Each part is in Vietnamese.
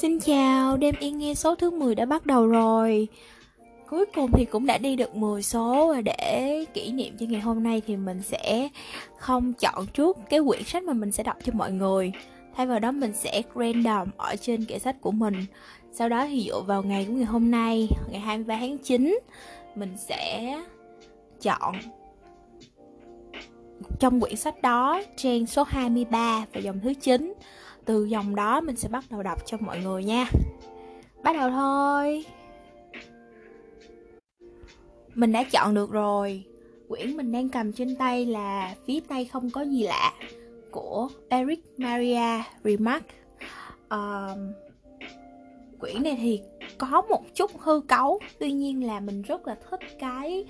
Xin chào, đêm yên nghe số thứ 10 đã bắt đầu rồi. Cuối cùng thì cũng đã đi được 10 số và để kỷ niệm cho ngày hôm nay thì mình sẽ không chọn trước cái quyển sách mà mình sẽ đọc cho mọi người. Thay vào đó mình sẽ random ở trên kệ sách của mình. Sau đó thì dựa vào ngày của ngày hôm nay, ngày 23 tháng 9 Mình sẽ chọn trong quyển sách đó trang số 23 và dòng thứ 9 từ dòng đó mình sẽ bắt đầu đọc cho mọi người nha. Bắt đầu thôi. Mình đã chọn được rồi. Quyển mình đang cầm trên tay là phía tay không có gì lạ của Eric Maria Remarque. Uh, quyển này thì có một chút hư cấu tuy nhiên là mình rất là thích cái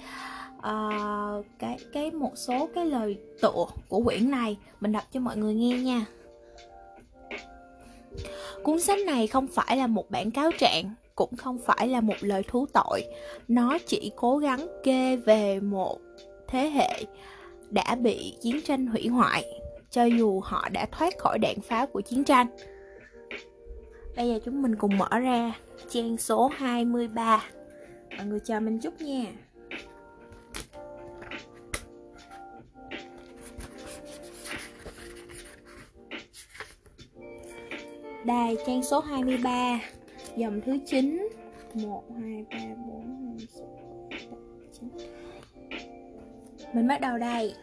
uh, cái cái một số cái lời tựa của quyển này. Mình đọc cho mọi người nghe nha. Cuốn sách này không phải là một bản cáo trạng, cũng không phải là một lời thú tội. Nó chỉ cố gắng kê về một thế hệ đã bị chiến tranh hủy hoại, cho dù họ đã thoát khỏi đạn pháo của chiến tranh. Bây giờ chúng mình cùng mở ra trang số 23. Mọi người chờ mình chút nha. Đài trang số 23 Dòng thứ 9 1, 2, 3, 4, 5, 6, 7, 8, 9 Mình bắt đầu đây.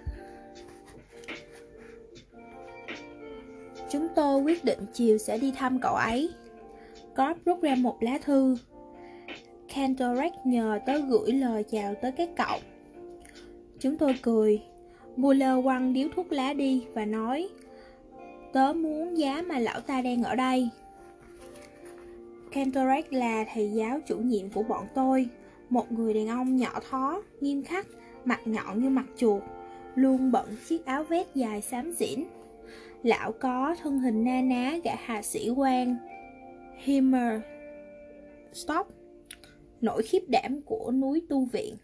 Chúng tôi quyết định chiều sẽ đi thăm cậu ấy. Corp rút ra một lá thư. Cantorek nhờ tớ gửi lời chào tới các cậu. Chúng tôi cười. Muller quăng điếu thuốc lá đi và nói Tớ muốn giá mà lão ta đang ở đây. Cantorek là thầy giáo chủ nhiệm của bọn tôi. Một người đàn ông nhỏ thó, nghiêm khắc, mặt nhọn như mặt chuột Luôn bận chiếc áo vest dài xám xỉn. Lão có thân hình na ná gã hạ sĩ quan Himmer Stop Nỗi khiếp đảm của núi tu viện.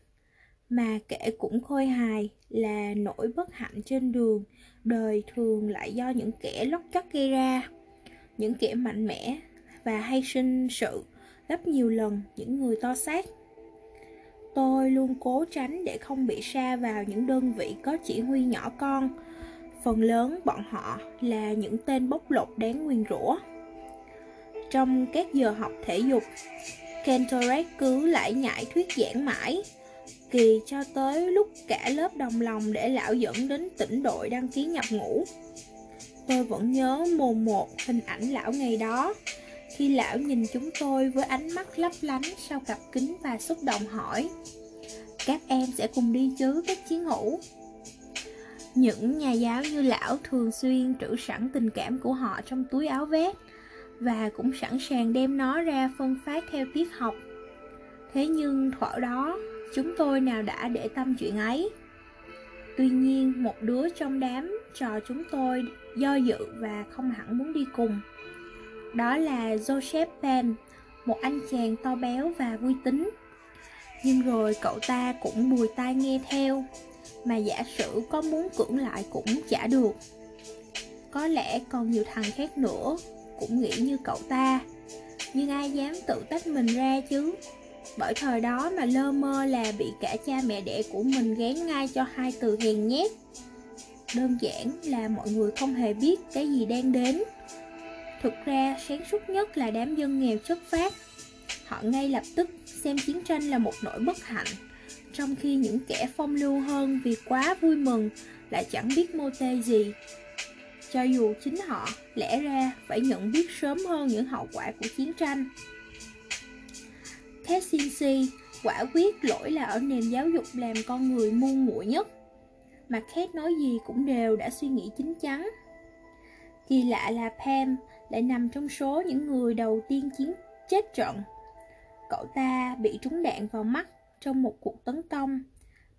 Mà kể cũng khôi hài là nỗi bất hạnh trên đường đời thường lại do những kẻ lóc chóc gây ra, những kẻ mạnh mẽ và hay sinh sự gấp nhiều lần những người to xác. Tôi luôn cố tránh để không bị sa vào những đơn vị có chỉ huy nhỏ con. Phần lớn bọn họ là những tên bốc lột đáng nguyên rủa. Trong các giờ học thể dục Kentorek cứ lại nhại thuyết giảng mãi kỳ cho tới lúc cả lớp đồng lòng để lão dẫn đến tỉnh đội đăng ký nhập ngũ. Tôi vẫn nhớ mồn một hình ảnh lão ngày đó, khi lão nhìn chúng tôi với ánh mắt lấp lánh sau cặp kính và xúc động hỏi Các em sẽ cùng đi chứ các chiến hữu? Những nhà giáo như lão thường xuyên trữ sẵn tình cảm của họ trong túi áo vest Và cũng sẵn sàng đem nó ra phân phát theo tiết học. Thế nhưng thuở đó Chúng tôi nào đã để tâm chuyện ấy. Tuy nhiên, một đứa trong đám trò chúng tôi do dự và không hẳn muốn đi cùng. Đó là Joseph pam một anh chàng to béo và vui tính. Nhưng rồi cậu ta cũng bùi tai nghe theo, Mà giả sử có muốn cưỡng lại cũng chả được. Có lẽ còn nhiều thằng khác nữa cũng nghĩ như cậu ta, Nhưng ai dám tự tách mình ra chứ? Bởi thời đó mà lơ mơ là bị cả cha mẹ đẻ của mình gán ngay cho hai từ hèn nhét Đơn giản là mọi người không hề biết cái gì đang đến. Thực ra, sáng suốt nhất là đám dân nghèo chất phát. Họ ngay lập tức xem chiến tranh là một nỗi bất hạnh. Trong khi những kẻ phong lưu hơn vì quá vui mừng lại chẳng biết mô tê gì. Cho dù chính họ, lẽ ra phải nhận biết sớm hơn những hậu quả của chiến tranh. Cassinci quả quyết lỗi là ở nền giáo dục làm con người ngu muội nhất. Mà Kate nói gì cũng đều đã suy nghĩ chín chắn. Kỳ lạ là Pam lại nằm trong số những người đầu tiên chiến chết trận. Cậu ta bị trúng đạn vào mắt trong một cuộc tấn công,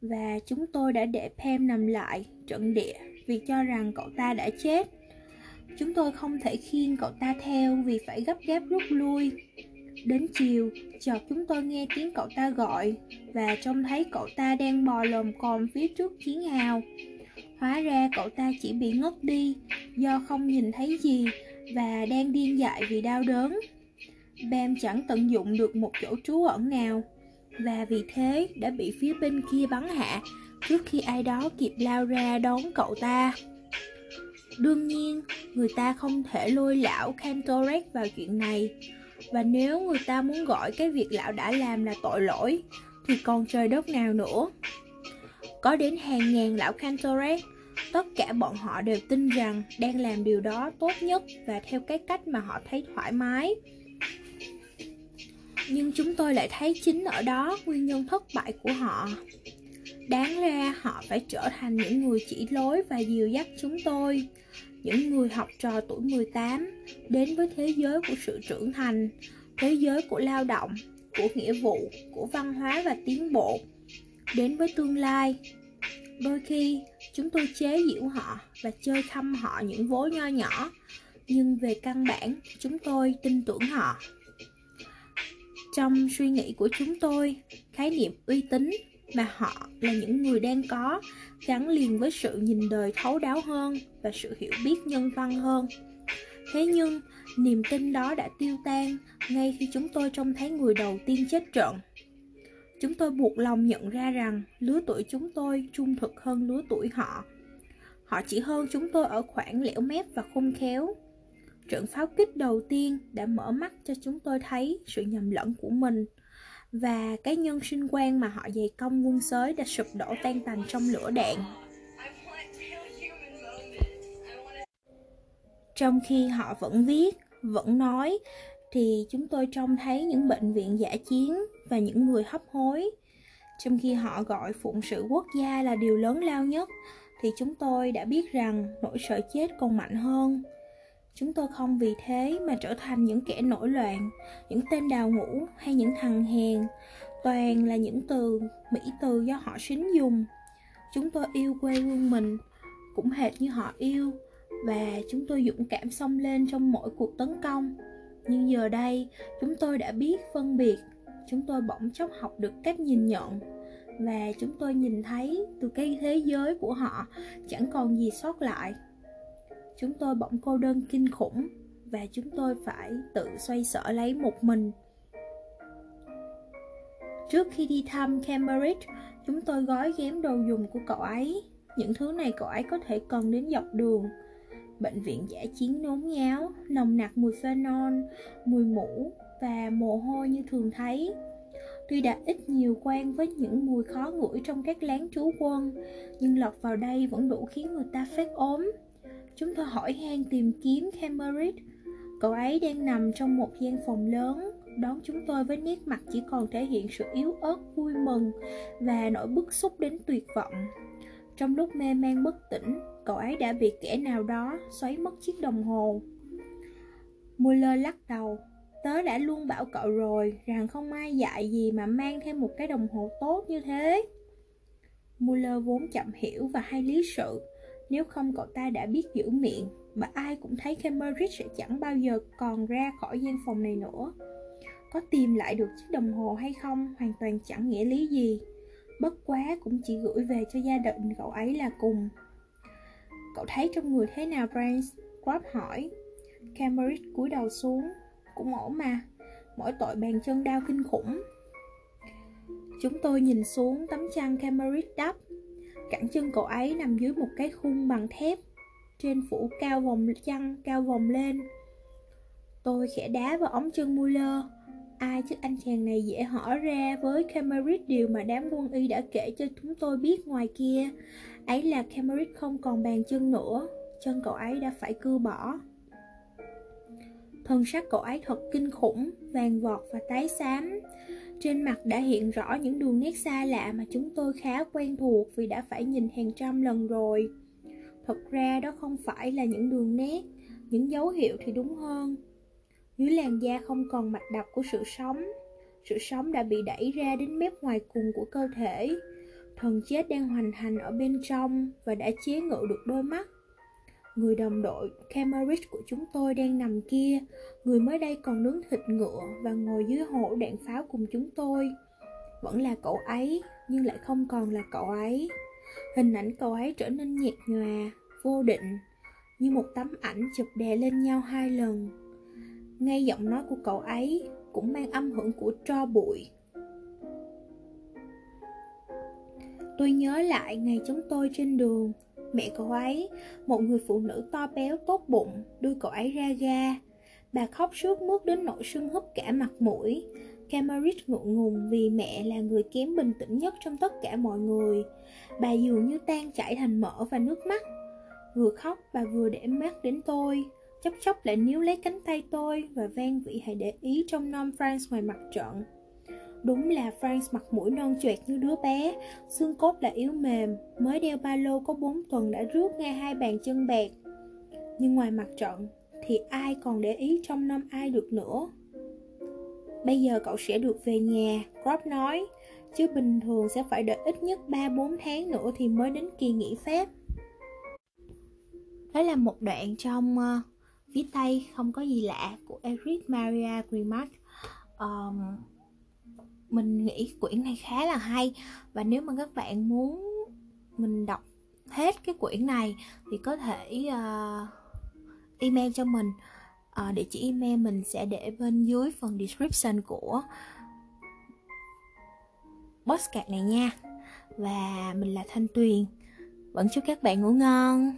và chúng tôi đã để Pam nằm lại trận địa vì cho rằng cậu ta đã chết. Chúng tôi không thể khiêng cậu ta theo vì phải gấp gáp rút lui. Đến chiều, chợt chúng tôi nghe tiếng cậu ta gọi và trông thấy cậu ta đang bò lồm còm phía trước chiến hào. Hóa ra cậu ta chỉ bị ngất đi do không nhìn thấy gì và đang điên dại vì đau đớn. Bam chẳng tận dụng được một chỗ trú ẩn nào Và vì thế đã bị phía bên kia bắn hạ Trước khi ai đó kịp lao ra đón cậu ta Đương nhiên, người ta không thể lôi lão Cantorek vào chuyện này và nếu người ta muốn gọi cái việc lão đã làm là tội lỗi Thì còn trời đất nào nữa Có đến hàng ngàn lão Cantorek Tất cả bọn họ đều tin rằng đang làm điều đó tốt nhất và theo cái cách mà họ thấy thoải mái. Nhưng chúng tôi lại thấy chính ở đó nguyên nhân thất bại của họ. Đáng ra họ phải trở thành những người chỉ lối và dìu dắt chúng tôi, những người học trò tuổi 18 đến với thế giới của sự trưởng thành, thế giới của lao động, của nghĩa vụ, của văn hóa và tiến bộ, đến với tương lai. Đôi khi, chúng tôi chế giễu họ và chơi khăm họ những vố nho nhỏ, nhưng về căn bản, chúng tôi tin tưởng họ. Trong suy nghĩ của chúng tôi, khái niệm uy tín mà họ là những người đang có gắn liền với sự nhìn đời thấu đáo hơn và sự hiểu biết nhân văn hơn. Thế nhưng, niềm tin đó đã tiêu tan ngay khi chúng tôi trông thấy người đầu tiên chết trận. Chúng tôi buộc lòng nhận ra rằng lứa tuổi chúng tôi trung thực hơn lứa tuổi họ. Họ chỉ hơn chúng tôi ở khoảng lẻo mép và khôn khéo. Trận pháo kích đầu tiên đã mở mắt cho chúng tôi thấy sự nhầm lẫn của mình và cái nhân sinh quan mà họ dày công quân sới đã sụp đổ tan tành trong lửa đạn. Trong khi họ vẫn viết, vẫn nói, thì chúng tôi trông thấy những bệnh viện giả chiến và những người hấp hối. Trong khi họ gọi phụng sự quốc gia là điều lớn lao nhất, thì chúng tôi đã biết rằng nỗi sợ chết còn mạnh hơn. Chúng tôi không vì thế mà trở thành những kẻ nổi loạn, những tên đào ngũ hay những thằng hèn. Toàn là những từ, mỹ từ do họ xính dùng. Chúng tôi yêu quê hương mình, cũng hệt như họ yêu, và chúng tôi dũng cảm xông lên trong mỗi cuộc tấn công. Nhưng giờ đây, chúng tôi đã biết phân biệt, chúng tôi bỗng chốc học được cách nhìn nhận, và chúng tôi nhìn thấy từ cái thế giới của họ chẳng còn gì sót lại chúng tôi bỗng cô đơn kinh khủng và chúng tôi phải tự xoay sở lấy một mình. Trước khi đi thăm cambridge chúng tôi gói ghém đồ dùng của cậu ấy. Những thứ này cậu ấy có thể cần đến dọc đường. Bệnh viện giả chiến nôn nháo nồng nặc mùi phenol mùi mũ và mồ hôi như thường thấy. Tuy đã ít nhiều quen với những mùi khó ngửi trong các láng trú quân, nhưng lọt vào đây vẫn đủ khiến người ta phát ốm. Chúng tôi hỏi han tìm kiếm Cambridge. Cậu ấy đang nằm trong một gian phòng lớn, đón chúng tôi với nét mặt chỉ còn thể hiện sự yếu ớt vui mừng và nỗi bức xúc đến tuyệt vọng. Trong lúc mê man bất tỉnh, cậu ấy đã bị kẻ nào đó xoáy mất chiếc đồng hồ. Muller lắc đầu, tớ đã luôn bảo cậu rồi rằng không ai dạy gì mà mang thêm một cái đồng hồ tốt như thế. Muller vốn chậm hiểu và hay lý sự, nếu không, cậu ta đã biết giữ miệng Và ai cũng thấy Cambridge sẽ chẳng bao giờ còn ra khỏi gian phòng này nữa. Có tìm lại được chiếc đồng hồ hay không hoàn toàn chẳng nghĩa lý gì. Bất quá cũng chỉ gửi về cho gia đình cậu ấy là cùng. Cậu thấy trong người thế nào Brans? Rob hỏi. Cambridge cúi đầu xuống. Cũng ổn mà. Mỗi tội bàn chân đau kinh khủng. Chúng tôi nhìn xuống tấm chăn Cambridge đắp. Cẳng chân cậu ấy nằm dưới một cái khung bằng thép Trên phủ cao vòng chăn cao vòng lên. Tôi khẽ đá vào ống chân Muller Ai chứ anh chàng này dễ hỏi ra với Cambridge điều mà đám quân y đã kể cho chúng tôi biết ngoài kia. Ấy là Cambridge không còn bàn chân nữa Chân cậu ấy đã phải cưa bỏ. Thân sắc cậu ấy thật kinh khủng, vàng vọt và tái xám trên mặt đã hiện rõ những đường nét xa lạ mà chúng tôi khá quen thuộc vì đã phải nhìn hàng trăm lần rồi. Thật ra đó không phải là những đường nét, những dấu hiệu thì đúng hơn. Dưới làn da không còn mạch đập của sự sống, sự sống đã bị đẩy ra đến mép ngoài cùng của cơ thể. Thần chết đang hoành hành ở bên trong và đã chế ngự được đôi mắt. Người đồng đội Cambridge của chúng tôi đang nằm kia. Người mới đây còn nướng thịt ngựa Và ngồi dưới hổ đạn pháo cùng chúng tôi. Vẫn là cậu ấy, Nhưng lại không còn là cậu ấy. Hình ảnh cậu ấy trở nên nhạt nhòa, Vô định, Như một tấm ảnh chụp đè lên nhau hai lần. Ngay giọng nói của cậu ấy cũng mang âm hưởng của tro bụi. Tôi nhớ lại ngày chúng tôi trên đường mẹ cậu ấy một người phụ nữ to béo tốt bụng đưa cậu ấy ra ga bà khóc suốt mướt đến nỗi sưng húp cả mặt mũi Camarit ngượng ngùng vì mẹ là người kém bình tĩnh nhất trong tất cả mọi người. Bà dường như tan chảy thành mỡ và nước mắt. Vừa khóc bà vừa để mắt đến tôi, chốc chốc lại níu lấy cánh tay tôi và van vị hãy để ý trong non France ngoài mặt trận. Đúng là France mặt mũi non choẹt như đứa bé, xương cốt là yếu mềm, mới đeo ba lô có 4 tuần đã rước ngay hai bàn chân bẹt. Nhưng ngoài mặt trận thì ai còn để ý trong năm ai được nữa. Bây giờ cậu sẽ được về nhà, Rob nói, chứ bình thường sẽ phải đợi ít nhất 3-4 tháng nữa thì mới đến kỳ nghỉ phép. Đó là một đoạn trong uh, viết tay không có gì lạ của Eric Maria Grimac. Um, mình nghĩ quyển này khá là hay. Và nếu mà các bạn muốn mình đọc hết cái quyển này thì có thể uh, email cho mình. Uh, địa chỉ email mình sẽ để bên dưới phần description của podcast này nha. Và mình là thanh tuyền. Vẫn chúc các bạn ngủ ngon.